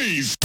Maze.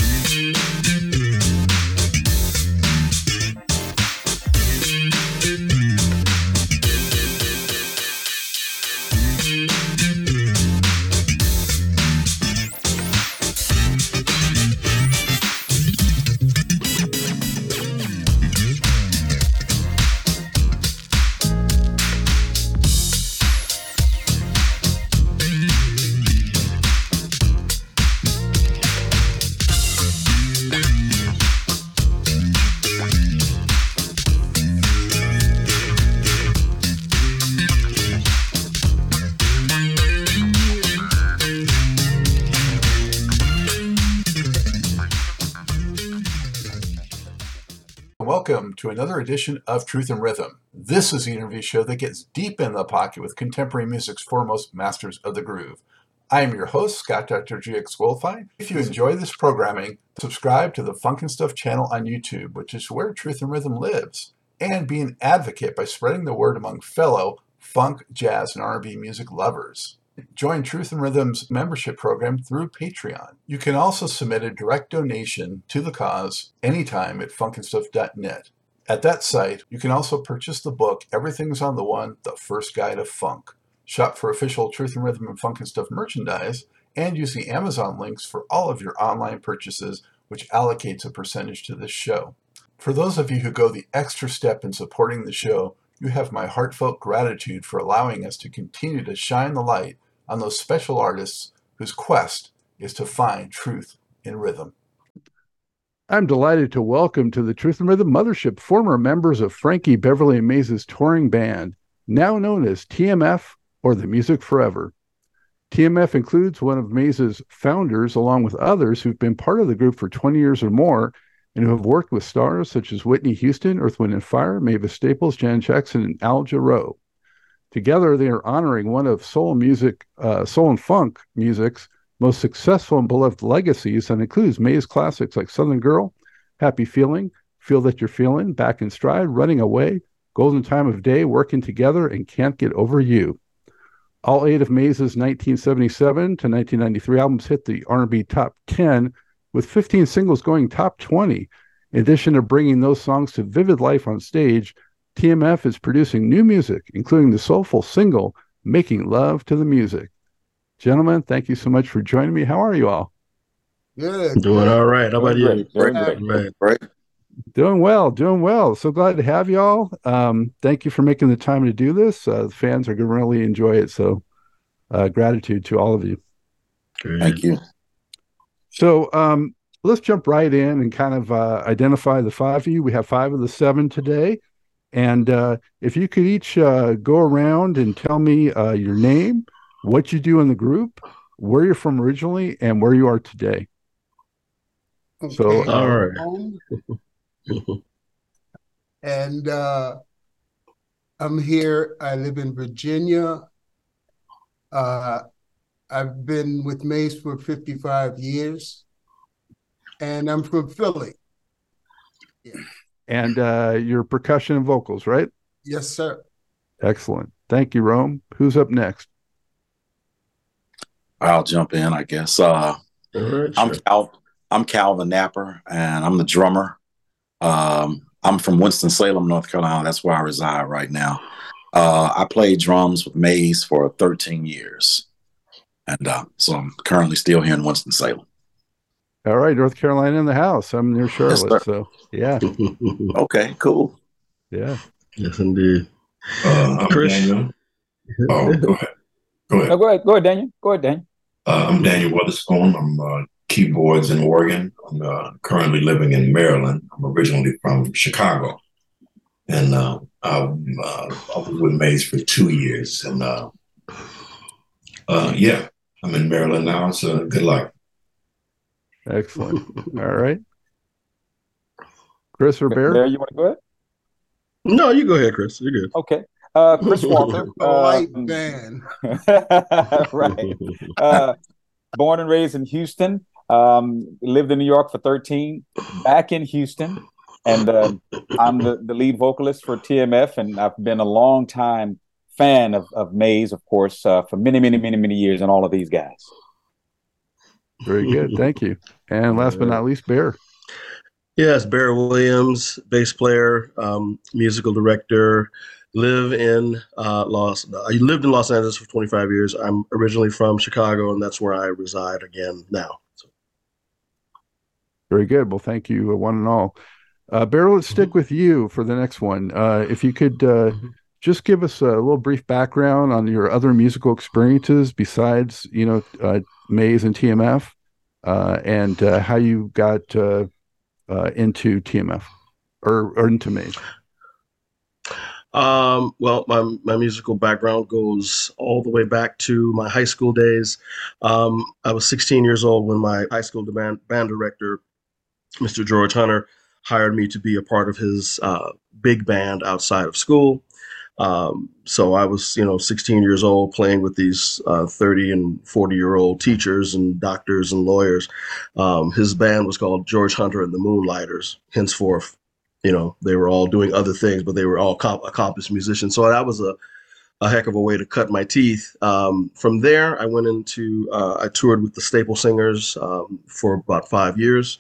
Another edition of Truth in Rhythm. This is the interview show that gets deep in the pocket with contemporary music's foremost masters of the groove. I am your host, Scott Dr. GX Goldfine. If you enjoy this programming, subscribe to the Funk and Stuff channel on YouTube, which is where Truth in Rhythm lives, and be an advocate by spreading the word among fellow funk, jazz, and R&B music lovers. Join Truth in Rhythm's membership program through Patreon. You can also submit a direct donation to the cause anytime at funknstuff.net. At that site, you can also purchase the book Everything's on the One, The First Guide of Funk. Shop for official Truth in Rhythm and Funk and Stuff merchandise, and use the Amazon links for all of your online purchases, which allocates a percentage to this show. For those of you who go the extra step in supporting the show, you have my heartfelt gratitude for allowing us to continue to shine the light on those special artists whose quest is to find truth in rhythm. I'm delighted to welcome to the Truth in Rhythm Mothership former members of Frankie Beverly and Maze's touring band, now known as TMF or The Music Forever. TMF includes one of Maze's founders, along with others who've been part of the group for 20 years or more and who have worked with stars such as Whitney Houston, Earth, Wind, and Fire, Mavis Staples, Janet Jackson, and Al Jarreau. Together, they are honoring one of soul music, uh, soul and funk music's most successful and beloved legacies, and includes Maze classics like Southern Girl, Happy Feeling, Feel That You're Feeling, Back in Stride, Running Away, Golden Time of Day, Working Together, and Can't Get Over You. All eight of Maze's 1977 to 1993 albums hit the R&B top 10, with 15 singles going top 20. In addition to bringing those songs to vivid life on stage, TMF is producing new music, including the soulful single Making Love to the Music. Gentlemen, thank you so much for joining me. How are you all? Good. Doing all right. How about you? Great. Man. Right. Doing well, doing well. So glad to have you all. Um, thank you for making the time to do this. Uh, the fans are going to really enjoy it. So, uh, gratitude to all of you. Great. Thank you. So, um, let's jump right in and kind of uh, identify the five of you. We have five of the seven today. And uh, if you could each uh, go around and tell me uh, your name, what you do in the group, where you're from originally, and where you are today. So, All right. And uh, I'm here. I live in Virginia. Uh, I've been with Maze for 55 years. And I'm from Philly. Yeah. And uh, your percussion and vocals, right? Yes, sir. Excellent. Thank you, Roame. Who's up next? I'll jump in, I guess. Uh, All right. I'm sure. Cal- I'm Calvin Napper, and I'm the drummer. Um, I'm from Winston Salem, North Carolina. That's where I reside right now. Uh, I played drums with Maze for 13 years, and uh, so I'm currently still here in Winston Salem. All right, North Carolina in the house. I'm near Charlotte. sir. so, yeah, Okay, cool. yeah. yes, indeed. Uh, I'm Chris? Daniel. Oh, go ahead. Go ahead. No, go ahead, go ahead, Daniel. Go ahead, Daniel. Uh, I'm Daniel Weatherspoon. I'm uh, keyboards in organ. I'm uh, currently living in Maryland. I'm originally from Chicago, and uh, I, uh, I was with Maze for two years. And uh, uh, yeah, I'm in Maryland now. It's a good life. Excellent. All right. Chris or Bear? Bear, you want to go ahead? No, you go ahead, Chris. You're good. Okay. Uh, Chris Walker. A light um, band. right. Uh, born and raised in Houston. Um, lived in New York for 13. Back in Houston. And uh, I'm the, the lead vocalist for TMF. And I've been a long time fan of, of Maze, of course, uh, for many, many, many, many years and all of these guys. Very good. Thank you. And last but not least, Bear. Yes, Bear Williams, bass player, um, musical director. Live in uh, Los. I lived in Los Angeles for 25 years. I'm originally from Chicago, and that's where I reside again now. So. Very good. Well, thank you, uh, one and all. Uh, Bear, let's stick Mm-hmm. with you for the next one. Uh, if you could uh, Mhm. just give us a little brief background on your other musical experiences besides, you know, uh, Maze and TMF, uh, and uh, how you got uh, uh, into TMF or, or into Maze. Um, well, my my musical background goes all the way back to my high school days. Um, I was 16 years old when my high school band band director, Mr. George Hunter, hired me to be a part of his uh, big band outside of school. Um, so I was, you know, 16 years old playing with these uh, 30 and 40 year old teachers and doctors and lawyers. Um, his band was called George Hunter and the Moonlighters. Henceforth, you know, they were all doing other things, but they were all comp- accomplished musicians. So that was a, a heck of a way to cut my teeth. Um, from there, I went into, uh, I toured with the Staple Singers um, for about five years.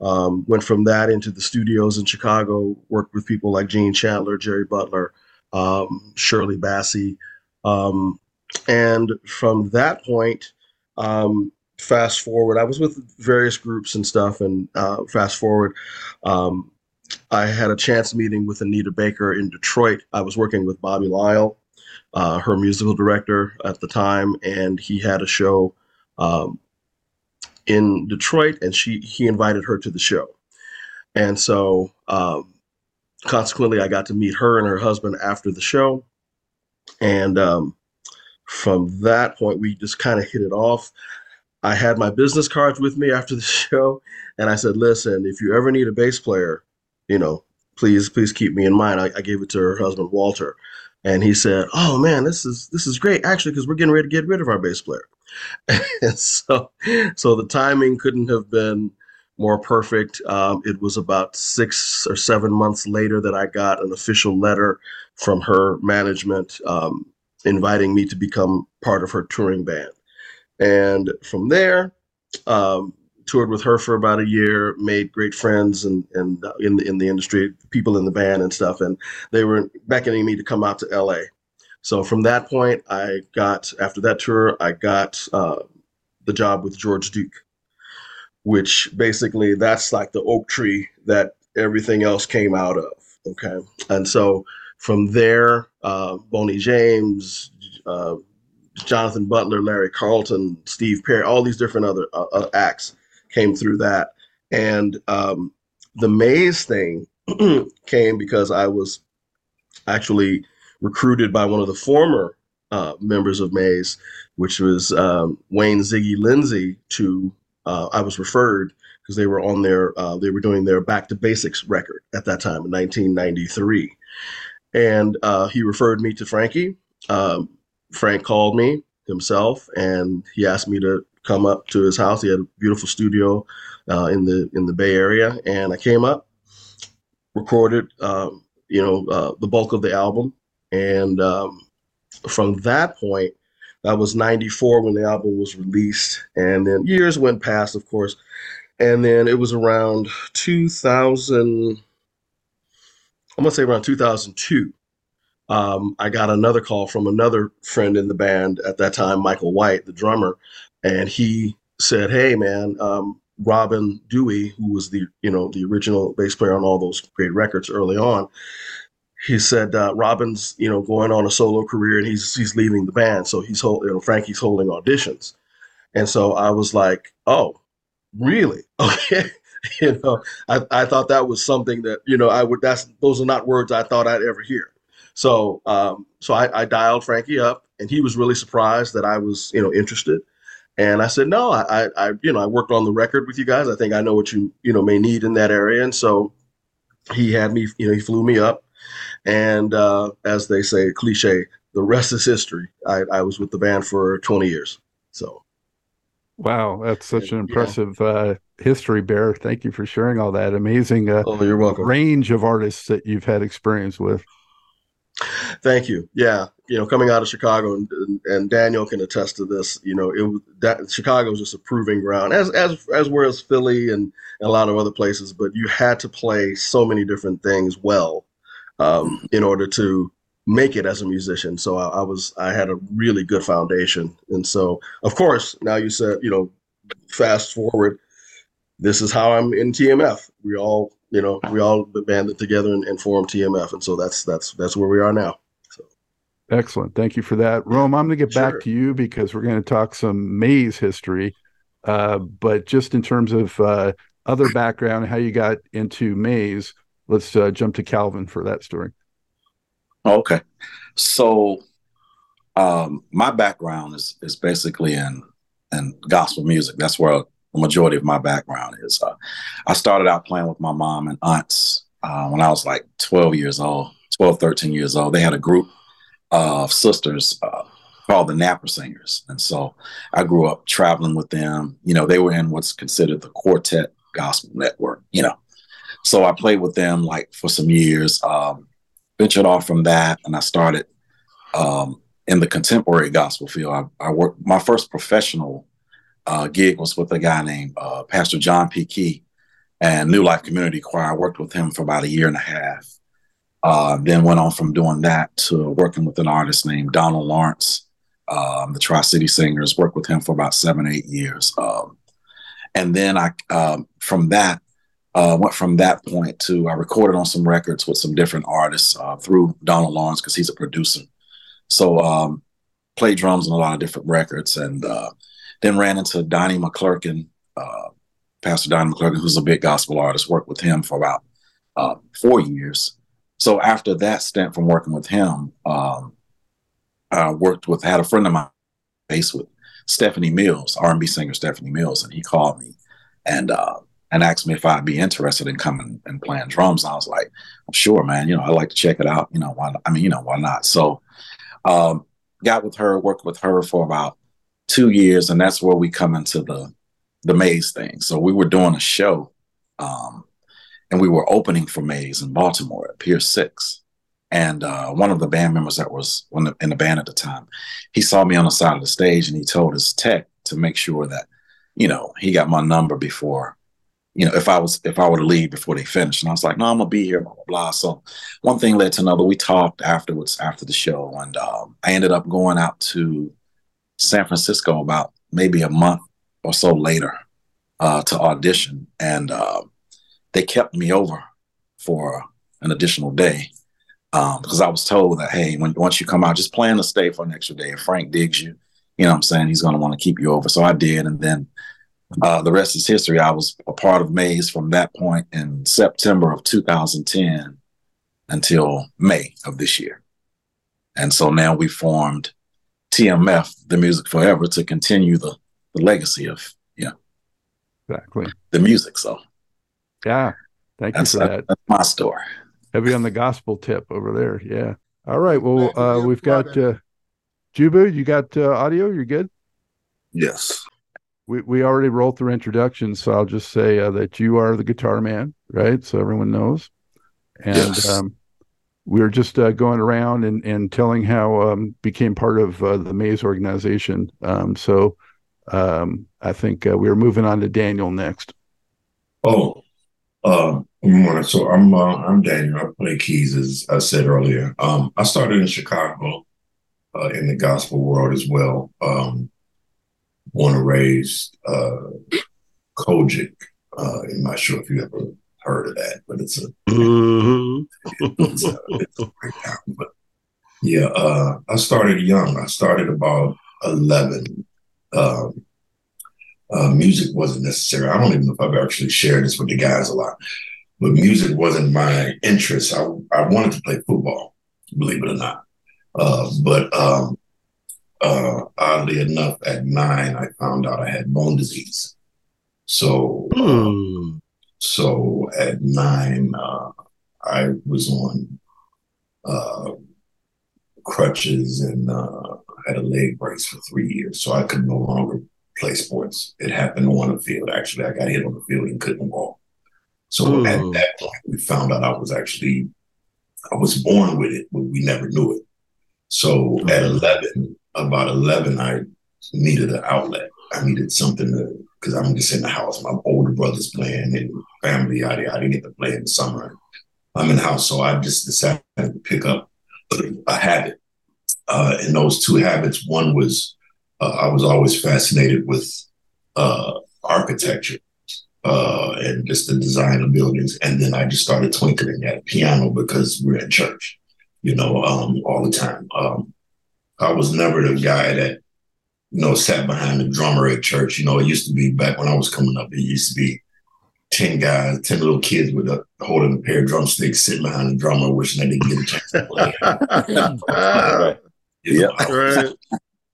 Um, went from that into the studios in Chicago, worked with people like Gene Chandler, Jerry Butler, um, Shirley Bassey. Um, and from that point, um, fast forward, I was with various groups and stuff. And uh, fast forward, um, I had a chance meeting with Anita Baker in Detroit. I was working with Bobby Lyle, uh, her musical director at the time, and he had a show um, in Detroit, and she he invited her to the show. And so, um, consequently, I got to meet her and her husband after the show. And um, from that point, we just kind of hit it off. I had my business cards with me after the show, and I said, "Listen, if you ever need a bass player, you know, please, please keep me in mind." I, I gave it to her husband Walter, and he said, "Oh man, this is this is great, actually, because we're getting ready to get rid of our bass player." and so, so the timing couldn't have been more perfect. Um, it was about six or seven months later that I got an official letter from her management um, inviting me to become part of her touring band. And from there, um, toured with her for about a year, made great friends and and uh, in the in the industry, people in the band and stuff, and they were beckoning me to come out to LA. So from that point, I got after that tour, I got uh, the job with George Duke, which basically that's like the oak tree that everything else came out of. Okay, and so from there, uh, Boney James, uh, Jonathan Butler, Larry Carlton, Steve Perry, all these different other uh, uh, acts came through that, and um, the Maze thing came because I was actually recruited by one of the former uh, members of Maze, which was um, Wayne Ziggy Lindsey. To uh, I was referred because they were on their uh, they were doing their Back to Basics record at that time in 1993, and uh, he referred me to Frankie. Um, Frank called me himself, and he asked me to come up to his house. He had a beautiful studio uh, in the in the Bay Area, and I came up, recorded, um, you know, uh, the bulk of the album, and um, from that point, that was '94 when the album was released, and then years went past, of course, and then it was around 2000. I'm gonna say around 2002 um, I got another call from another friend in the band at that time, Michael White, the drummer, and he said, "Hey, man, um, Robin Duhe, who was the you know the original bass player on all those great records early on, he said uh, Robin's you know going on a solo career and he's he's leaving the band, so he's holding you know Frankie's holding auditions, and so I was like, oh, really? Okay." you know, I, I thought that was something that you know I would. That's those are not words I thought I'd ever hear. So, um, so I, I, dialed Frankie up, and he was really surprised that I was, you know, interested. And I said, no, I, I, you know, I worked on the record with you guys. I think I know what you, you know, may need in that area. And so he had me, you know, he flew me up, and uh, as they say, cliche, the rest is history. I, I was with the band for 20 years. So. Wow, that's such an impressive yeah. uh, history, Bear. Thank you for sharing all that amazing uh, oh, you're welcome. range of artists that you've had experience with. Thank you. Yeah, you know, coming out of Chicago, and, and Daniel can attest to this. You know, it that Chicago was just a proving ground, as as as whereas Philly and, and a lot of other places. But you had to play so many different things well um, in order to make it as a musician. So I, I was I had a really good foundation, and so of course now you said you know, fast forward, this is how I'm in TMF. We all you know, we all banded together and, and formed TMF, and so that's that's that's where we are now. So. Excellent, thank you for that, Roame. I'm going to get sure. back to you because we're going to talk some Maze history, uh, but just in terms of uh, other background, how you got into Maze, let's uh, jump to Calvin for that story. Okay, so um, my background is is basically in in gospel music. That's where the majority of my background is. Uh, I started out playing with my mom and aunts uh, when I was like 12 years old, 12, 13 years old. They had a group of sisters uh, called the Napper Singers. And so I grew up traveling with them. You know, they were in what's considered the Quartet Gospel Network, you know. So I played with them like for some years, um, ventured off from that, and I started um, in the contemporary gospel field. I, I worked, my first professional uh, gig was with a guy named uh, Pastor John P. Kee and New Life Community Choir. I worked with him for about a year and a half. Uh, then went on from doing that to working with an artist named Donald Lawrence, um, the Tri City Singers. Worked with him for about seven, eight years. Um, and then I, um, from that, uh, went from that point to I recorded on some records with some different artists uh, through Donald Lawrence because he's a producer. So um, played drums on a lot of different records and uh, then ran into Donnie McClurkin, uh, Pastor Donnie McClurkin, who's a big gospel artist. Worked with him for about uh, four years. So after that stint from working with him, um, I worked with had a friend of mine based with Stephanie Mills, R&B singer Stephanie Mills, and he called me and uh, and asked me if I'd be interested in coming and playing drums. And I was like, I'm sure, man. You know, I'd like to check it out. You know, why? I mean, you know, why not? So, um, got with her, worked with her for about two years, and that's where we come into the the Maze thing. So we were doing a show, um, and we were opening for Maze in Baltimore at Pier Six. And uh, one of the band members that was in the band at the time, he saw me on the side of the stage, and he told his tech to make sure that, you know, he got my number before you know, if I was if I were to leave before they finished. And I was like, no, I'm gonna be here, blah blah blah. So one thing led to another. We talked afterwards after the show, and um, I ended up going out to San Francisco about maybe a month or so later uh, to audition, and uh, they kept me over for an additional day because um, I was told that hey, when once you come out, just plan to stay for an extra day. If Frank digs you, you know, what I'm saying he's going to want to keep you over. So I did, and then uh, the rest is history. I was a part of Maze from that point in September of 2010 until May of this year, and so now we formed TMF, the music forever, to continue the the legacy of yeah, exactly the music. So yeah, thank you for that. That's my story. Heavy on the gospel tip over there. Yeah. All right. Well, uh, we've got uh, Jubu. You got uh, audio. You're good. Yes. We we already rolled through introductions, so I'll just say uh, that you are the guitar man, right? So everyone knows. And yes. um, we were just uh, going around and, and telling how um, became part of uh, the Maze organization. Um, so um, I think uh, we are moving on to Daniel next. Oh, uh, good morning. So I'm uh, I'm Daniel. I play keys, as I said earlier. Um, I started in Chicago uh, in the gospel world as well. Um, born and raised uh, COGIC. I'm not sure if you ever heard of that, but it's a, mm-hmm. it's, a it's a breakdown. But yeah, uh, I started young. I started about eleven. Um, uh, music wasn't necessary. I don't even know if I've actually shared this with the guys a lot, but music wasn't my interest. I I wanted to play football, believe it or not. Uh, but um, uh, oddly enough, at nine, I found out I had bone disease. So, mm. So at nine, uh, I was on uh, crutches and uh, had a leg brace for three years. So I could no longer play sports. It happened on the field. Actually, I got hit on the field and couldn't walk. So at that point, we found out I was actually I was born with it, but we never knew it. So at 11, about 11, I needed an outlet. I needed something to, because I'm just in the house. My older brother's playing and family, yada, yada. I didn't get to play in the summer. I'm in the house. So I just decided to pick up a habit. Uh, and those two habits, one was uh, I was always fascinated with uh, architecture uh, and just the design of buildings. And then I just started twinkling at piano because we're in church, you know, um, all the time. Um, I was never the guy that, you know, sat behind the drummer at church. You know, it used to be back when I was coming up, it used to be 10 guys, 10 little kids with a holding a pair of drumsticks sitting behind the drummer, wishing they didn't get a chance to play. you know, I, Right.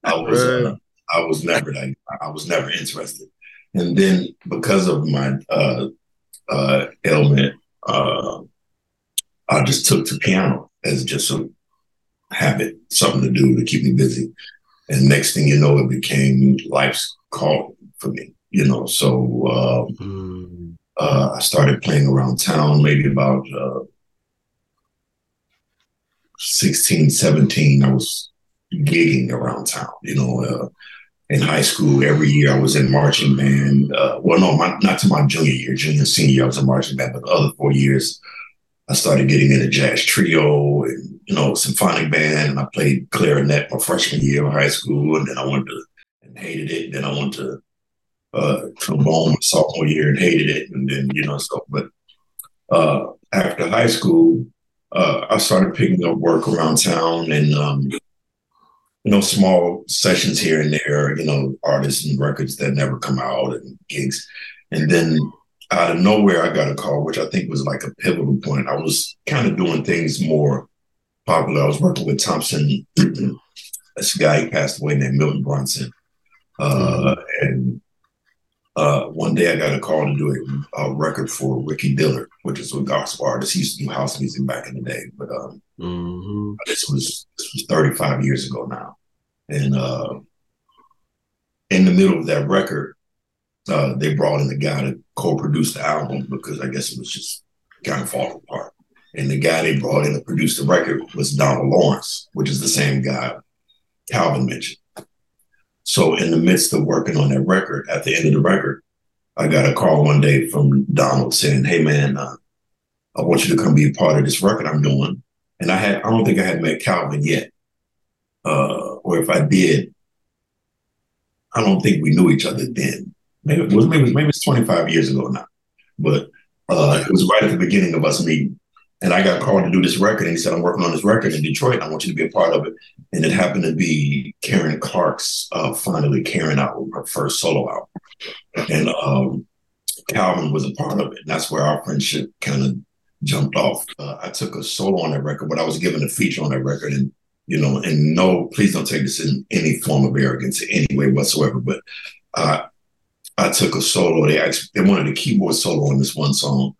I was uh, I was never that I was never interested. And then because of my uh, uh, ailment, uh, I just took to piano as just a habit, something to do to keep me busy. And next thing you know, it became life's call for me. You know, so um, Mm. uh, I started playing around town maybe about uh, 16, 17. I was gigging around town, you know. Uh, in high school, every year I was in marching band. Uh, well, no, my, not to my junior year, junior, senior year, I was in marching band, but the other four years, I started getting into jazz trio and, you know, symphonic band. And I played clarinet my freshman year of high school. And then I went to, and hated it. And Then I went to uh, trombone my sophomore year and hated it. And then, you know, so, but uh, after high school, uh, I started picking up work around town and, um, you know, small sessions here and there, you know, artists and records that never come out and gigs. And then out of nowhere, I got a call, which I think was like a pivotal point. I was kind of doing things more popular. I was working with Thompson, this guy he passed away named Milton Brunson. Uh, And uh, one day I got a call to do a, a record for Ricky Dillard, which is a gospel artist. He used to do house music back in the day, but um, Mhm. this was this was 35 years ago now. And uh, in the middle of that record, uh, they brought in the guy to co-produce the album because I guess it was just kind of falling apart. And the guy they brought in to produce the record was Donald Lawrence, which is the same guy Calvin mentioned. So in the midst of working on that record, at the end of the record, I got a call one day from Donald saying, "Hey man, uh, I want you to come be a part of this record I'm doing." And I had I don't think I had met Calvin yet, uh, or if I did, I don't think we knew each other then. Maybe it was maybe maybe it's 25 years ago now, but uh, it was right at the beginning of us meeting. And I got called to do this record, and he said, "I'm working on this record in Detroit. I want you to be a part of it." And it happened to be Karen Clark's uh, finally Karen album, her first solo album, and um, Calvin was a part of it. And that's where our friendship kind of jumped off. Uh, I took a solo on that record, but I was given a feature on that record, and you know, and no, please don't take this in any form of arrogance in any way whatsoever. But I took a solo. They asked, they wanted a keyboard solo on this one song,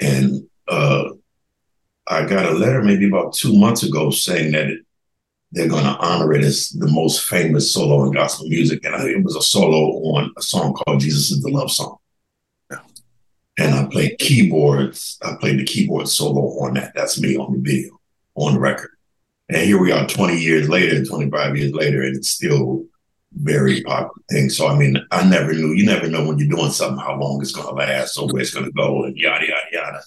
and uh, I got a letter maybe about two months ago saying that it, they're going to honor it as the most famous solo in gospel music, and I, it was a solo on a song called "Jesus Is the Love Song." And I played keyboards. I played the keyboard solo on that. That's me on the video, on the record. And here we are 20 years later, 25 years later, and it's still very popular thing. So I mean, I never knew. You never know when you're doing something how long it's going to last or where it's going to go, and yada yada yada.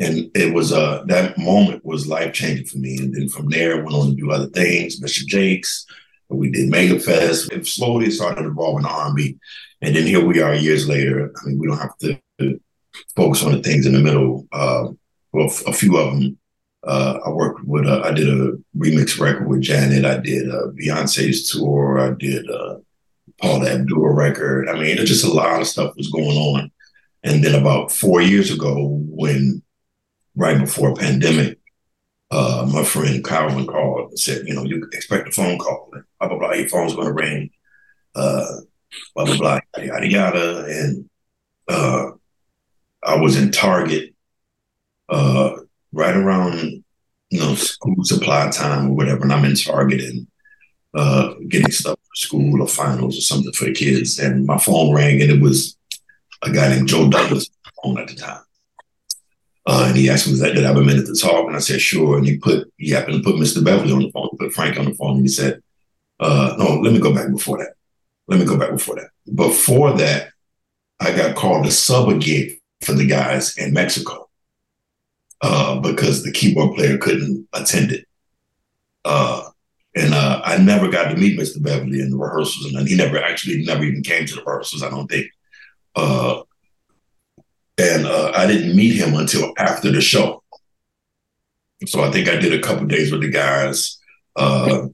And it was uh that moment was life changing for me. And then from there, I went on to do other things, Mr. Jakes. We did Mega Fest. It slowly started evolving to R&B, and then here we are years later. I mean, we don't have to focus on the things in the middle. Uh, well, a few of them. Uh, I worked with. Uh, I did a remix record with Janet. I did uh, Beyonce's tour. I did uh, Paula Abdul record. I mean, it's just a lot of stuff was going on. And then about four years ago, when right before pandemic, uh, my friend Calvin called and said, you know, you expect a phone call. And blah blah blah. Your phone's going to ring. Uh, blah blah blah. Yada yada. And uh, I was in Target uh, right around you know school supply time or whatever, and I'm in Target and uh, getting stuff for school or finals or something for the kids, and my phone rang and it was a guy named Joe Douglas on at the time. Uh, and he asked me, "Did I have a minute to talk?" And I said, "Sure." And he put he happened to put Mr. Beverly on the phone, put Frank on the phone, and he said, uh, "No, let me go back before that. Let me go back before that. Before that, I got called to sub a gig for the guys in Mexico uh, because the keyboard player couldn't attend it. Uh, and uh, I never got to meet Mr. Beverly in the rehearsals, and he never actually never even came to the rehearsals. I don't think. And uh, I didn't meet him until after the show. So I think I did a couple days with the guys. Uh,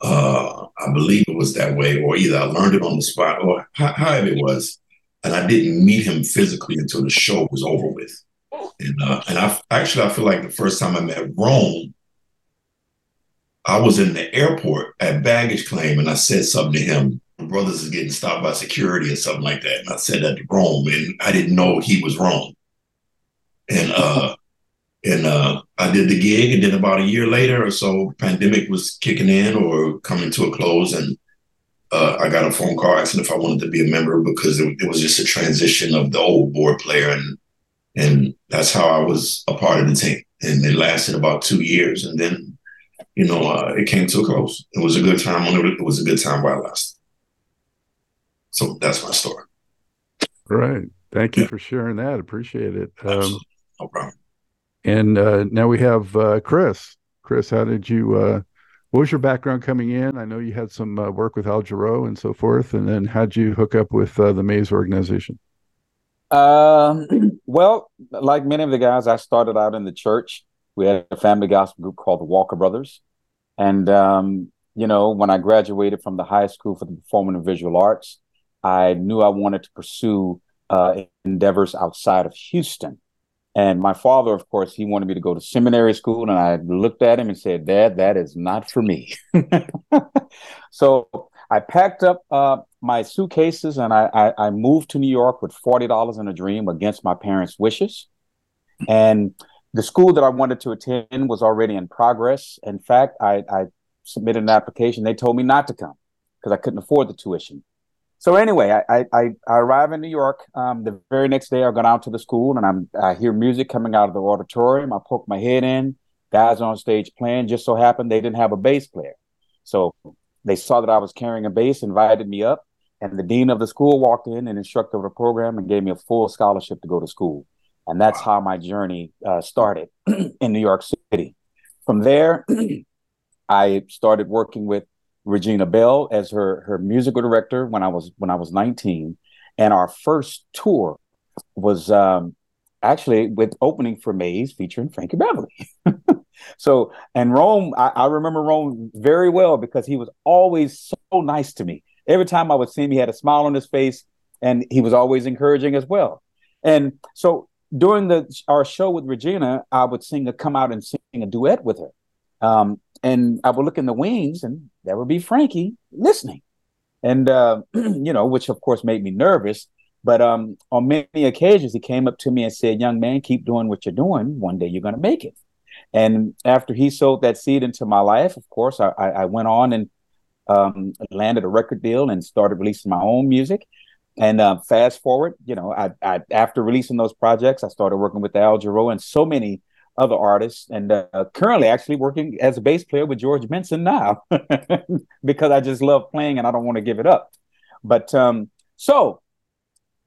uh, I believe it was that way, or either I learned it on the spot, or however it was. And I didn't meet him physically until the show was over with. And uh, and I actually I feel like the first time I met Roame, I was in the airport at baggage claim, and I said something to him. Brothers is getting stopped by security or something like that, and I said that to Roame, and I didn't know he was wrong. And uh, and uh, I did the gig, and then about a year later or so, pandemic was kicking in or coming to a close, and uh, I got a phone call asking if I wanted to be a member because it, it was just a transition of the old board player and and that's how I was a part of the team. And it lasted about two years, and then, you know, uh, it came to a close. It was a good time. It was a good time while it lasted. So that's my story. Right. Thank you yeah. for sharing that. Appreciate it. Um, no problem. And uh, now we have uh, Chris. Chris, how did you? Uh, what was your background coming in? I know you had some uh, work with Al Jarreau and so forth. And then how'd you hook up with uh, the Maze organization? Um, well, like many of the guys, I started out in the church. We had a family gospel group called the Walker Brothers. And, um, you know, when I graduated from the high school for the performing and visual arts, I knew I wanted to pursue uh, endeavors outside of Houston. And my father, of course, he wanted me to go to seminary school. And I looked at him and said, Dad, that is not for me. so I packed up uh, my suitcases and I, I, I moved to New York with forty dollars in a dream against my parents' wishes. And the school that I wanted to attend was already in progress. In fact, I, I submitted an application. They told me not to come because I couldn't afford the tuition. So anyway, I I, I arrive in New York. Um, the very next day, I go out to the school and I'm I hear music coming out of the auditorium. I poke my head in. Guys on stage playing. Just so happened they didn't have a bass player, so they saw that I was carrying a bass, invited me up. And the dean of the school walked in and instructed the program and gave me a full scholarship to go to school. And that's how my journey uh, started in New York City. From there, I started working with Regina Belle as her her musical director when I was when I was 19, and our first tour was um, actually with opening for Maze featuring Frankie Beverly. so and Roame, I, I, remember Roame very well because he was always so nice to me every time I would see him, he had a smile on his face and he was always encouraging as well. And so during the our show with Regina, I would sing a come out and sing a duet with her. Um, and I would look in the wings and there would be Frankie listening. And uh, you know, which of course made me nervous. But um, on many occasions, he came up to me and said, "Young man, keep doing what you're doing. One day you're going to make it." And after he sowed that seed into my life, of course, I, I went on and um, landed a record deal and started releasing my own music. And uh, fast forward, you know, I, I, after releasing those projects, I started working with Al Jarreau and so many other artists, and uh, currently actually working as a bass player with George Benson now because I just love playing and I don't want to give it up. But um, so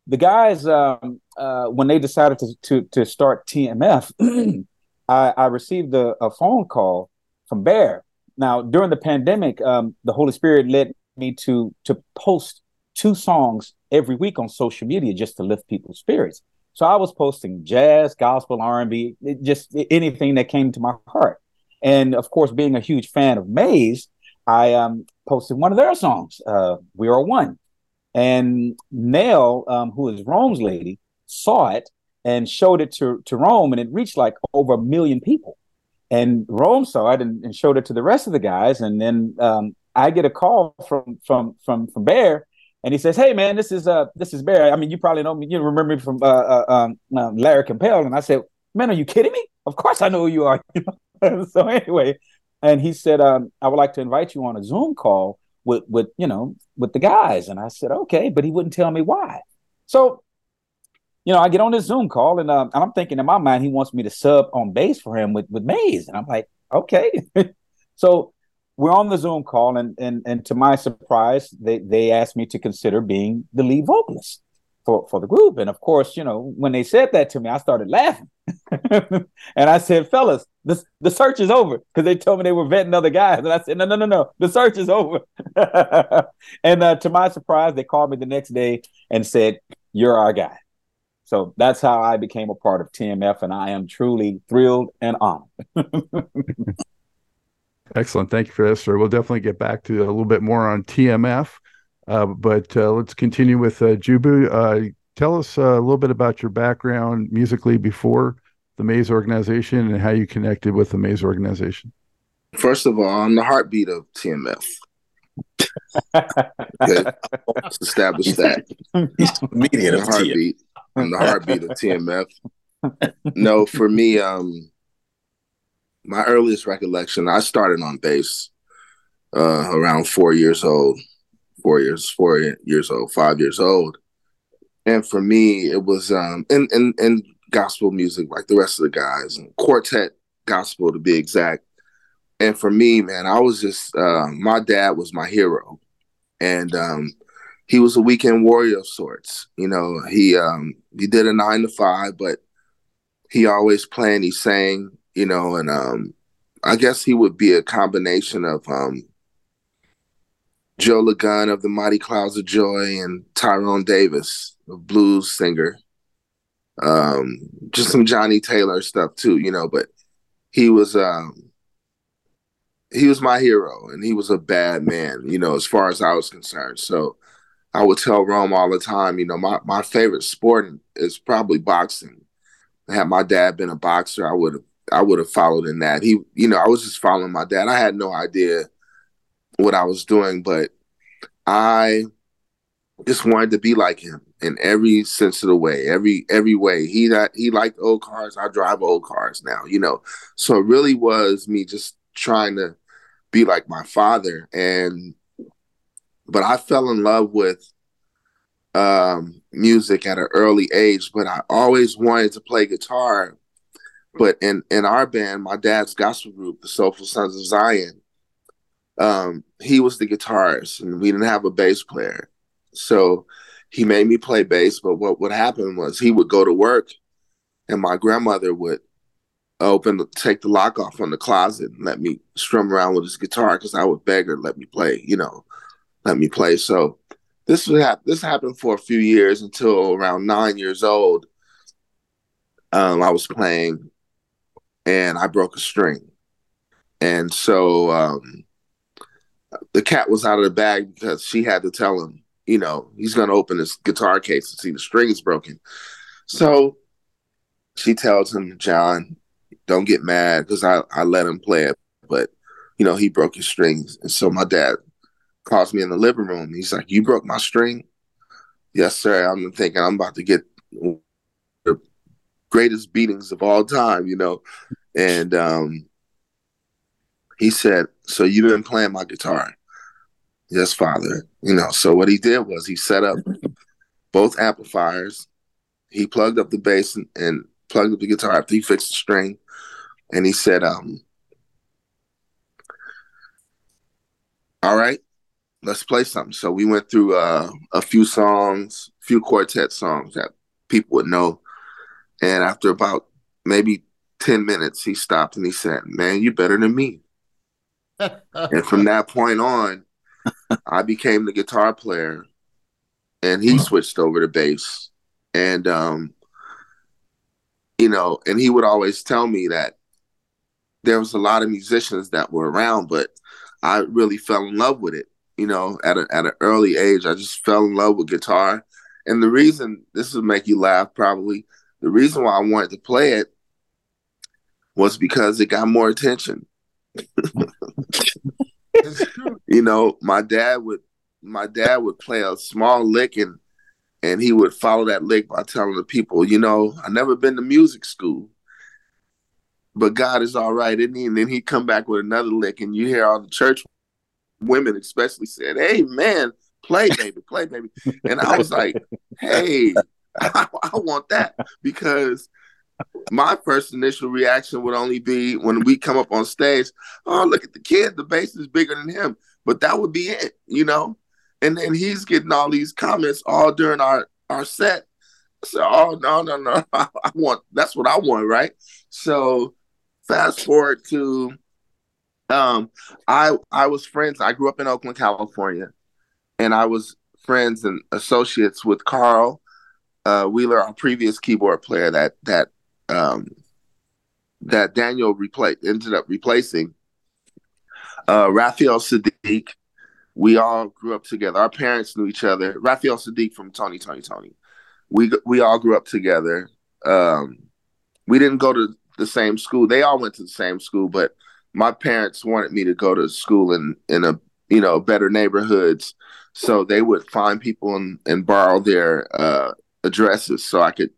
the guys, um, uh, when they decided to to, to start TMF, I, I, received a, a phone call from Bear now, during the pandemic, um, the Holy Spirit led me to to post two songs every week on social media just to lift people's spirits. So I was posting jazz, gospel, R and B, just anything that came to my heart. And of course, being a huge fan of Maze, I um, posted one of their songs, uh, "We Are One." And Nell, um, who is Roame's lady, saw it and showed it to to Roame, and it reached like over a million people. And Roame saw it and, and, showed it to the rest of the guys. And then um, I get a call from from from from Bear, and he says, "Hey man, this is uh this is Bear. I mean, you probably know me. You remember me from uh, uh um, um, Larry Compel." And I said, "Man, are you kidding me? Of course I know who you are." so anyway, and he said, um, "I would like to invite you on a Zoom call with with you know with the guys." And I said, "Okay," but he wouldn't tell me why. So you know, I get on this Zoom call and, uh, and I'm thinking in my mind, he wants me to sub on bass for him with, with Maze. And I'm like, okay. so we're on the Zoom call and, and, and to my surprise, they, they asked me to consider being the lead vocalist for, for the group. And of course, you know, when they said that to me, I started laughing. and I said, fellas, this, the search is over because they told me they were vetting other guys. And I said, no, no, no, no, the search is over. and uh, to my surprise, they called me the next day and said, you're our guy. So that's how I became a part of TMF, and I am truly thrilled and honored. Excellent. Thank you for that, sir. We'll definitely get back to a little bit more on TMF, uh, but uh, let's continue with uh, Jubu. Uh, tell us uh, a little bit about your background musically before the Maze organization and how you connected with the Maze organization. First of all, I'm the heartbeat of TMF. okay. Let's establish that. He's the heartbeat. I'm the heartbeat of TMF. No, for me, um, my earliest recollection, I started on bass uh, around four years old, four years, four years old, five years old. And for me, it was um in, in, gospel music like the rest of the guys, and quartet gospel to be exact. And for me, man, I was just uh, my dad was my hero. And um he was a weekend warrior of sorts. You know, he um he did a nine to five, but he always planned, he sang, you know, and um I guess he would be a combination of um Joe Ligon of the Mighty Clouds of Joy and Tyrone Davis, a blues singer. Um, just some Johnnie Taylor stuff too, you know, but he was um he was my hero and he was a bad man, you know, as far as I was concerned. So I would tell Roame all the time, you know, my, my favorite sport is probably boxing. Had my dad been a boxer, I would have I would have followed in that. He, you know, I was just following my dad. I had no idea what I was doing, but I just wanted to be like him in every sense of the way, every every way. He that he liked old cars. I drive old cars now, you know. So it really was me just trying to be like my father, and but I fell in love with um, music at an early age. But I always wanted to play guitar. But in in our band, my dad's gospel group, the Soulful Sons of Zion, um, he was the guitarist, and we didn't have a bass player. So he made me play bass. But what would happen was he would go to work, and my grandmother would open take the lock off on the closet and let me strum around with his guitar because I would beg her let me play, you know, let me play. So this was hap- this happened for a few years until around nine years old. Um, I was playing, and I broke a string, and so um, the cat was out of the bag because she had to tell him, you know, he's going to open his guitar case and see the string is broken. So she tells him, John, don't get mad because I, I let him play it, but you know, he broke his strings. And so my dad calls me in the living room. He's like, You broke my string? Yes, sir. I'm thinking I'm about to get the greatest beatings of all time, you know. And um he said, So you've been playing my guitar? Yes, father. You know, so what he did was he set up both amplifiers. He plugged up the bass and, and plugged up the guitar after he fixed the string. And he said, um, all right, let's play something. So we went through uh, a few songs, few quartet songs that people would know. And after about maybe 10 minutes, he stopped and he said, Man, you're better than me. and from that point on, I became the guitar player and he switched over to bass. And, um, you know, and he would always tell me that there was a lot of musicians that were around, but I really fell in love with it. You know, at a, at an early age, I just fell in love with guitar. And the reason this will make you laugh, probably the reason why I wanted to play it was because it got more attention. you know, my dad would my dad would play a small lick and and he would follow that lick by telling the people, you know, I never been to music school, but God is all right, isn't he? And then he'd come back with another lick, and you hear all the church women, especially, said, "Hey, man, play, baby, play, baby," and I was like, "Hey." I, I I want that because my first initial reaction would only be when we come up on stage, oh, look at the kid, the bass is bigger than him. But that would be it, you know? And then he's getting all these comments all during our, our set. So, oh, no, no, no. I want, that's what I want, right? So fast forward to, um, I, I was friends. I grew up in Oakland, California, and I was friends and associates with Carl uh, Wheeler, our previous keyboard player that that um, that Daniel replaced ended up replacing. Uh, Raphael Saadiq, we all grew up together. Our parents knew each other. Raphael Saadiq from Tony, Tony, Tony. We we all grew up together. Um, we didn't go to the same school. They all went to the same school, but my parents wanted me to go to school in in a you know better neighborhoods, so they would find people and, and borrow their uh, addresses so I could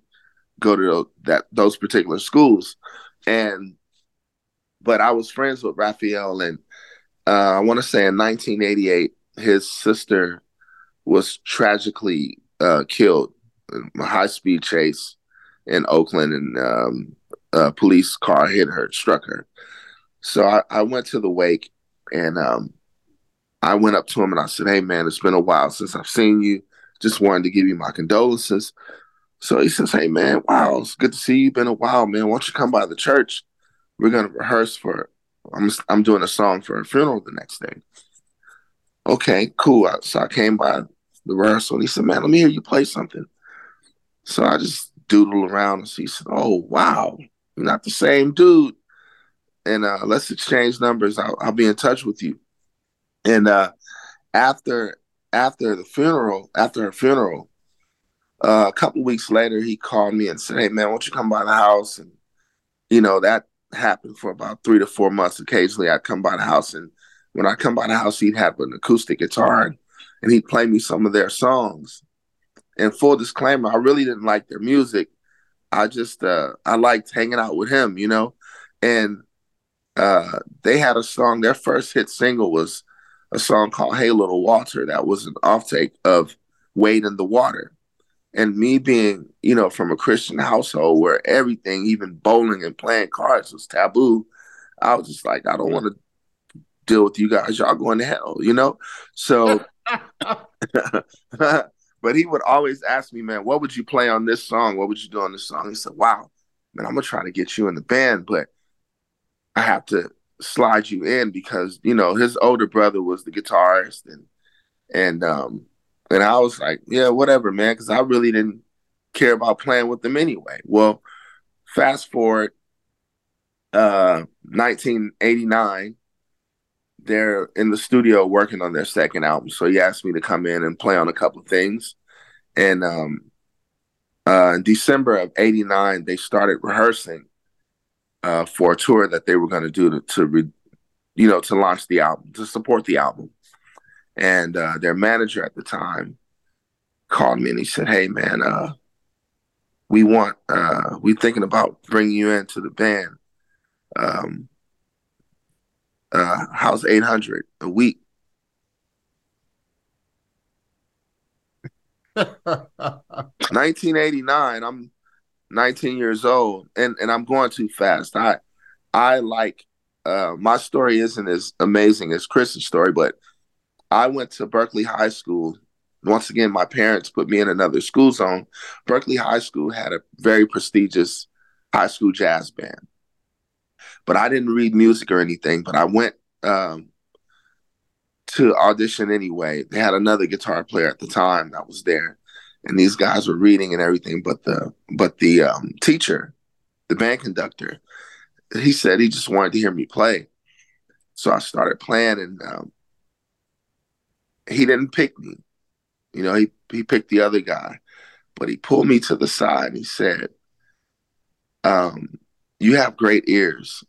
go to that those particular schools. And but I was friends with Raphael, and uh, I want to say in 1988, his sister was tragically uh, killed in a high speed chase in Oakland, and um, a police car hit her, struck her. So I, I went to the wake, and um, I went up to him and I said, "Hey, man, it's been a while since I've seen you. Just wanted to give you my condolences." So he says, Hey man, wow, it's good to see you. Been a while, man. Why don't you come by the church? We're gonna rehearse for I'm I'm doing a song for a funeral the next day. Okay, cool. So I came by the rehearsal and he said, Man, let me hear you play something. So I just doodled around and he said, Oh wow, you're not the same dude. And uh, let's exchange numbers. I'll, I'll be in touch with you. And uh, after after the funeral, after her funeral, uh, a couple weeks later, he called me and said, "Hey man, why don't you come by the house?" And you know that happened for about three to four months. Occasionally, I'd come by the house, and when I come by the house, he'd have an acoustic guitar, and, and he'd play me some of their songs. And full disclaimer, I really didn't like their music. I just uh, I liked hanging out with him, you know. And uh, they had a song. Their first hit single was a song called "Hey Little Walter." That was an offtake of "Wade in the Water." And me being, you know, from a Christian household where everything, even bowling and playing cards, was taboo, I was just like, I don't want to deal with you guys. Y'all going to hell, you know? So, but he would always ask me, man, what would you play on this song? What would you do on this song? He said, wow, man, I'm to try to get you in the band, but I have to slide you in because, you know, his older brother was the guitarist and, and, um, and I was like, yeah, whatever, man, because I really didn't care about playing with them anyway. Well, fast forward, uh, 1989, they're in the studio working on their second album. So he asked me to come in and play on a couple of things. And um, uh, in December of 89, they started rehearsing uh, for a tour that they were going to do to, to re- you know, to launch the album, to support the album. And uh, their manager at the time called me and he said, "Hey, man, uh, we want uh, we thinking about bringing you into the band. Um, uh, how's eight hundred a week?" 1989. I'm 19 years old, and and I'm going too fast. I I like uh, my story isn't as amazing as Chris's story, but I went to Berkeley High School. Once again, my parents put me in another school zone. Berkeley High School had a very prestigious high school jazz band. But I didn't read music or anything, but I went um, to audition anyway. They had another guitar player at the time that was there. And these guys were reading and everything, but the but the um, teacher, the band conductor, he said he just wanted to hear me play. So I started playing, and um, he didn't pick me. You know, he he picked the other guy, but he pulled me to the side and he said, um, "You have great ears.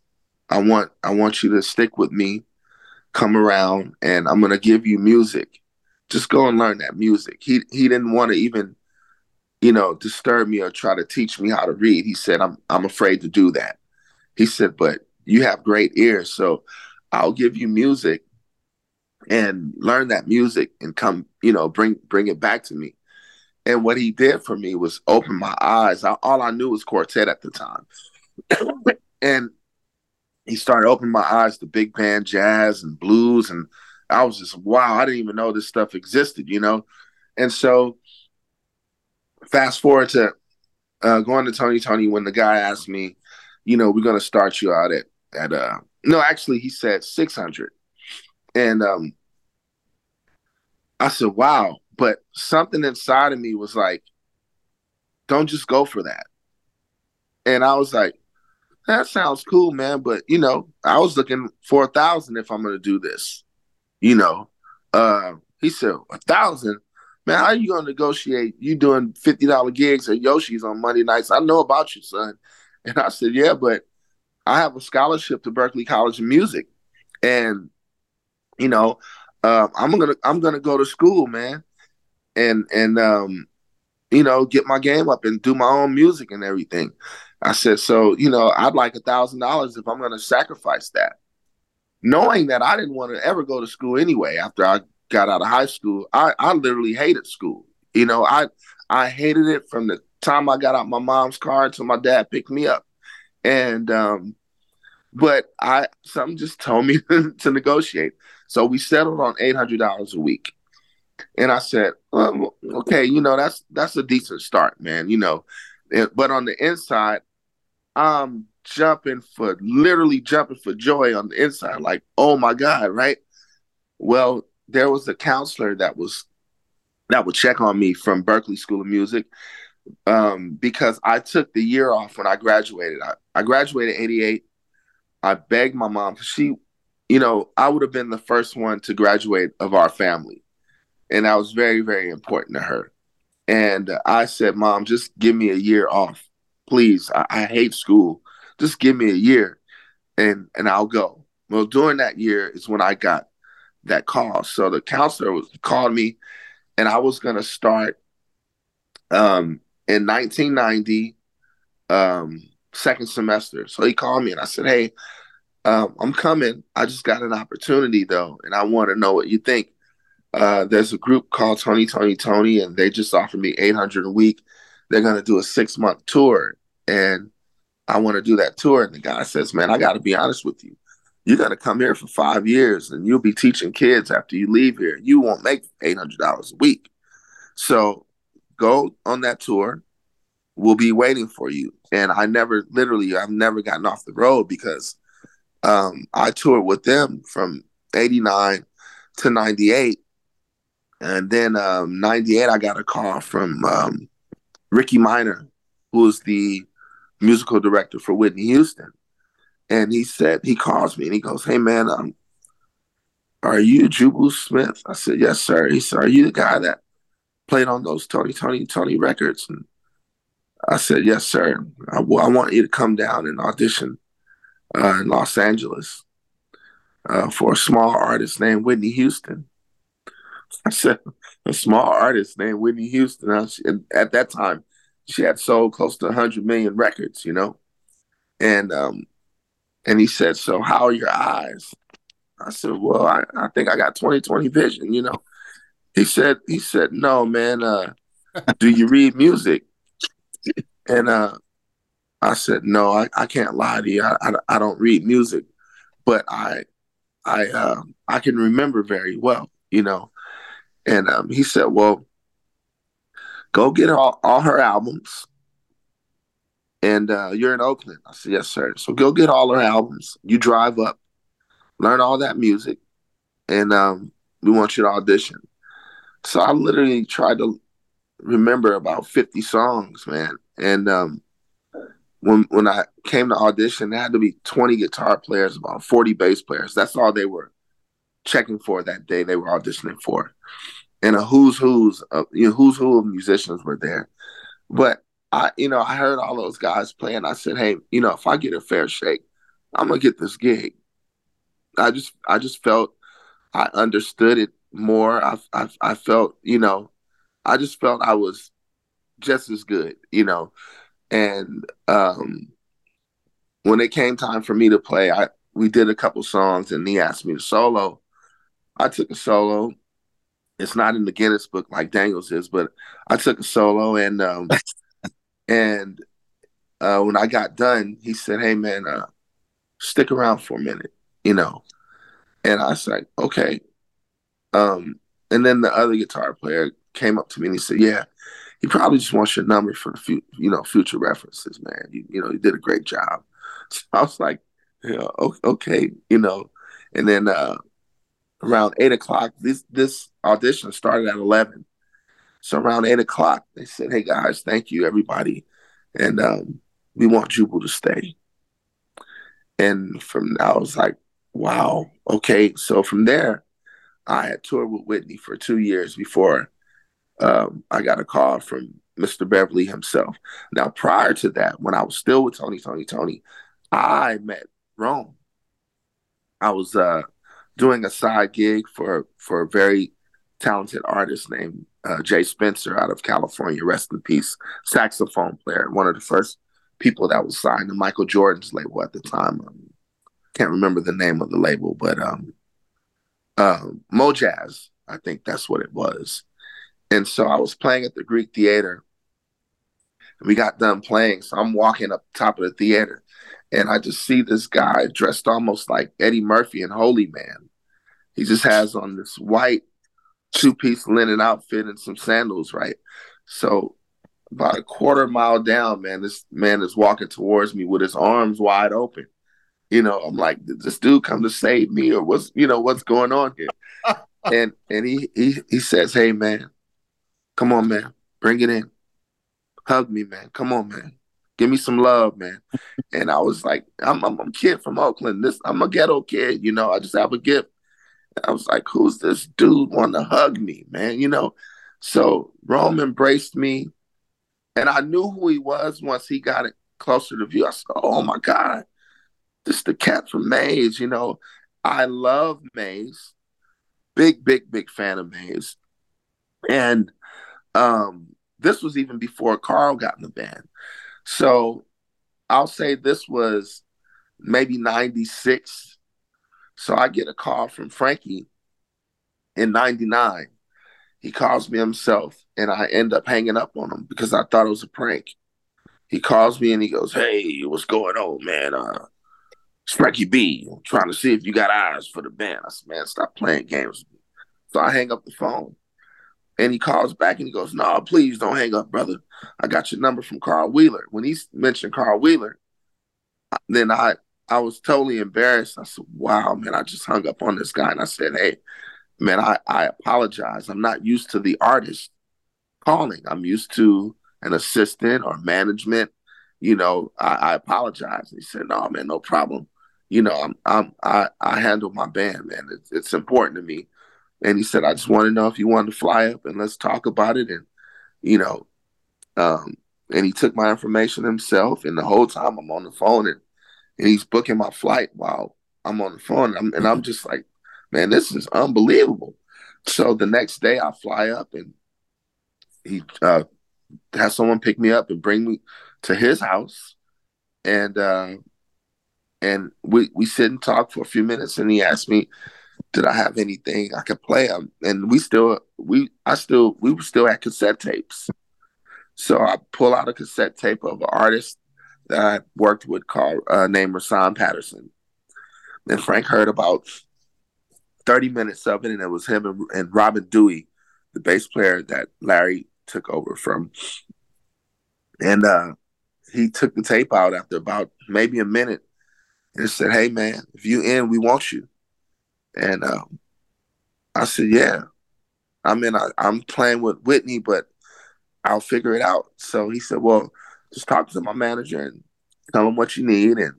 I want I want you to stick with me. Come around, and I'm gonna give you music. Just go and learn that music." He he didn't want to even, you know, disturb me or try to teach me how to read. He said, "I'm I'm afraid to do that." He said, "But you have great ears, so I'll give you music and learn that music and come, you know, bring bring it back to me. And what he did for me was open my eyes. I, all I knew was quartet at the time. and he started opening my eyes to big band jazz and blues. And I was just, wow, I didn't even know this stuff existed, you know? And so fast forward to uh, going to Tony Tony when the guy asked me, you know, we're going to start you out at, at, uh, no, actually he said 600. And, um, I said, wow. But something inside of me was like, don't just go for that. And I was like, that sounds cool, man. But you know, I was looking for a thousand if I'm gonna do this. You know. Uh he said, a thousand? Man, how are you gonna negotiate? You doing fifty dollar gigs at Yoshi's on Monday nights. I know about you, son. And I said, Yeah, but I have a scholarship to Berklee College of Music. And, you know, uh, I'm gonna I'm gonna go to school, man. And and um, you know, get my game up and do my own music and everything. I said, so, you know, I'd like a thousand dollars if I'm to sacrifice that. Knowing that I didn't want to ever go to school anyway after I got out of high school, I, I literally hated school. You know, I I hated it from the time I got out my mom's car until my dad picked me up. And um, but I something just told me to negotiate. So we settled on eight hundred dollars a week. And I said, okay, you know, that's that's a decent start, man. You know, but on the inside, I'm jumping for literally jumping for joy on the inside, like, oh my God, right? Well, there was a counselor that was that would check on me from Berklee School of Music um, because I took the year off when I graduated. I, I graduated 88. I begged my mom she, you know, I would have been the first one to graduate of our family. And that was very, very important to her. And I said, Mom, just give me a year off please, I, I hate school. Just give me a year and and I'll go. Well, during that year is when I got that call. So the counselor was called me and I was gonna start um in 1990 um second semester. So he called me and I said, Hey, um, I'm coming. I just got an opportunity though, and I want to know what you think. Uh, there's a group called Tony Tony Tony, and they just offered me 800 a week. They're gonna do a six month tour, and I want to do that tour. And the guy says, Man, I got to be honest with you. You're to come here for five years and you'll be teaching kids after you leave here. You won't make $800 a week. So go on that tour. We'll be waiting for you. And I never, literally, I've never gotten off the road because um, I toured with them from 89 to 98. And then um, 98, I got a call from um, Ricky Minor, who was the musical director for Whitney Houston. And he said, he calls me and he goes, Hey man, um, are you Jubu Smith? I said, Yes, sir. He said, Are you the guy that played on those Tony, Tony, Tony records? And I said, Yes, sir. I, well, I want you to come down and audition uh, in Los Angeles uh, for a small artist named Whitney Houston. I said, a small artist named Whitney Houston. And at that time, she had sold close to 100 million records, you know? And um, and he said, So how are your eyes? I said, Well, I, I think I got 20/20 vision, you know. He said, he said, No, man, uh, do you read music? And uh I said, No, I, I can't lie to you. I, I, I don't read music, but I I uh, I can remember very well, you know. And um, he said, Well, go get all, all her albums. And uh, you're in Oakland. I said, yes, sir. So go get all her albums. You drive up, learn all that music, and um, we want you to audition. So I literally tried to remember about 50 songs, man. And um, when when I came to audition, there had to be 20 guitar players, about 40 bass players. That's all they were checking for that day. They were auditioning for and a who's who's of, you know who's who of musicians were there. But I, you know, I heard all those guys play, and I said, hey, you know, if I get a fair shake, I'm gonna get this gig. I just, I just felt I understood it more. I, I, I felt, you know, I just felt I was just as good, you know. And um, when it came time for me to play, I we did a couple songs, and he asked me to solo. I took a solo, it's not in the Guinness book like Daniels is, but I took a solo and um, and uh, when I got done, he said, "Hey man, uh, stick around for a minute," you know, and I was like, "Okay." Um, and then the other guitar player came up to me and he said, "Yeah, he probably just wants your number for the fu- you know future references, man. You, you know, you did a great job." So I was like, "Yeah, okay," you know, and then uh, around eight o'clock, this this audition started at eleven. So around eight o'clock, they said, "Hey guys, thank you everybody, and um, we want Jubu to stay." And from I was like, "Wow, okay." So from there, I had toured with Whitney for two years before um, I got a call from Mr. Beverly himself. Now, prior to that, when I was still with Tony, Tony, Tony, I met Roame. I was uh, doing a side gig for for a very talented artist named uh, Jay Spencer out of California. Rest in peace, saxophone player, one of the first people that was signed to Michael Jordan's label at the time. Um, can't remember the name of the label, but um, uh, Mojazz, I think that's what it was. And so I was playing at the Greek Theater. And we got done playing, so I'm walking up top of the theater, and I just see this guy dressed almost like Eddie Murphy in Holy Man. He just has on this white two piece linen outfit and some sandals, right? So about a quarter mile down, man, this man is walking towards me with his arms wide open. You know, I'm like, did this dude come to save me or what's you know, what's going on here? and and he he he says, Hey man, come on, man, bring it in. Hug me, man. Come on, man. Give me some love, man. And I was like, I'm, I'm, a kid from Oakland. This I'm a ghetto kid, you know. I just have a gift. I was like, who's this dude want to hug me, man? You know? So Roame embraced me. And I knew who he was once he got it closer to view. I said, oh my God, this is the cat from Maze. You know, I love Maze. Big, big, big fan of Maze. And um, this was even before Carl got in the band. So I'll say this was maybe 96, so I get a call from Frankie in 99. He calls me himself and I end up hanging up on him because I thought it was a prank. He calls me and he goes, Hey, what's going on, man? Uh, it's Frankie B. I'm trying to see if you got eyes for the band. I said, Man, stop playing games. So I hang up the phone and he calls back and he goes, No, please don't hang up, brother. I got your number from Carl Wheeler. When he mentioned Carl Wheeler, then I I was totally embarrassed. I said, wow, man, I just hung up on this guy. And I said, hey, man, I, I apologize. I'm not used to the artist calling. I'm used to an assistant or management. You know, I, I apologize. he said, no, man, no problem. You know, I'm, I'm I, I handle my band, man. It's, it's important to me. And he said, I just want to know if you wanted to fly up and let's talk about it. And, you know, um, and he took my information himself. And the whole time I'm on the phone and and he's booking my flight while I'm on the phone. And I'm, and I'm just like, man, this is unbelievable. So the next day I fly up and he uh, has someone pick me up and bring me to his house. And uh, and we, we sit and talk for a few minutes and he asked me, did I have anything I could play? them? and we still we I still we were still at cassette tapes. So I pull out a cassette tape of an artist that I worked with called uh, named Rahsaan Patterson. And Frank heard about 30 minutes of it, and it was him and, and Robin Duhe, the bass player that Larry took over from. And uh, he took the tape out after about maybe a minute and said, Hey, man, if you in, we want you. And um, I said, Yeah. I mean, I, I'm playing with Whitney, but I'll figure it out. So he said, Well, just talk to my manager and tell him what you need and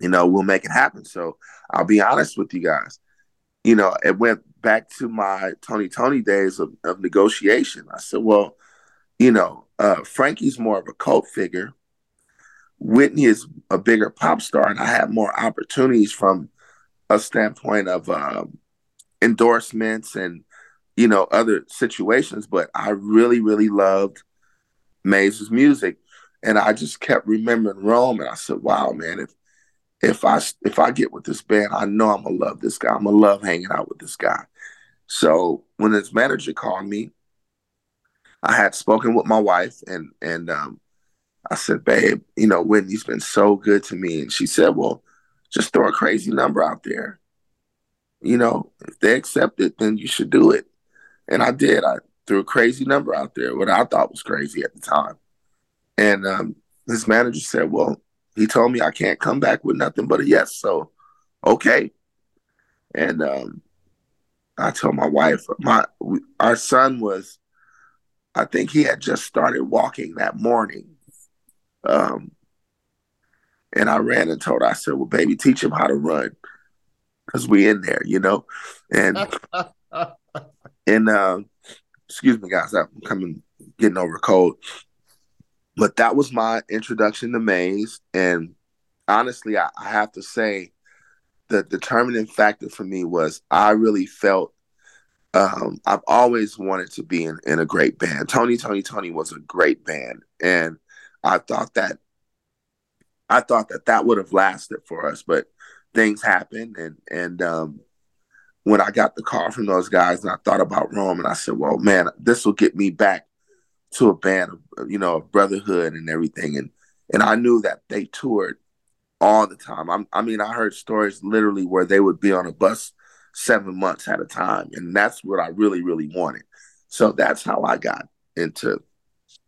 you know we'll make it happen so i'll be honest with you guys you know it went back to my tony tony days of, of negotiation i said well you know uh, frankie's more of a cult figure whitney is a bigger pop star and i have more opportunities from a standpoint of um, endorsements and you know other situations but i really really loved maze's music and I just kept remembering Roame, and I said, "Wow, man! If if I if I get with this band, I know I'm gonna love this guy. I'm gonna love hanging out with this guy." So when his manager called me, I had spoken with my wife and and um, I said, babe, you know, Whitney's been so good to me. And she said, well, just throw a crazy number out there. You know, if they accept it, then you should do it. And I did. I threw a crazy number out there, what I thought was crazy at the time. And um, his manager said, well, he told me I can't come back with nothing but a yes. So, okay. And um, I told my wife, my our son was, I think he had just started walking that morning. Um, and I ran and told her, I said, well, baby, teach him how to run. Cause we in there, you know? And and um, excuse me guys, I'm coming getting over a cold. But that was my introduction to Maze. And honestly, I, I have to say the determining factor for me was I really felt um, I've always wanted to be in, in a great band. Tony, Tony, Tony was a great band. And I thought that I thought that that would have lasted for us, but things happened, and and um, when I got the call from those guys, and I thought about Roame, and I said, well, man, this will get me back to a band of you know of brotherhood and everything, and and I knew that they toured all the time. I'm, I mean, I heard stories literally where they would be on a bus seven months at a time, and that's what I really, really wanted. So that's how I got into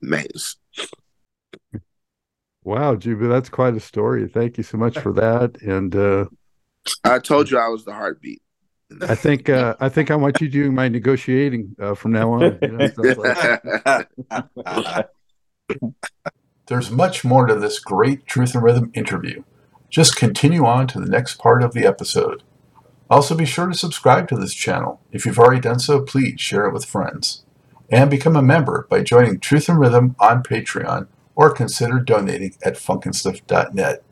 Maze. Wow, Jubu, that's quite a story. Thank you so much for that. And uh, I told you I was the heartbeat. I think uh, I think I want you doing my negotiating uh, from now on. You know, like. There's much more to this great Truth in Rhythm interview. Just continue on to the next part of the episode. Also, be sure to subscribe to this channel. If you've already done so, please share it with friends. And become a member by joining Truth in Rhythm on Patreon or consider donating at funknstuff.net.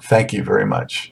Thank you very much.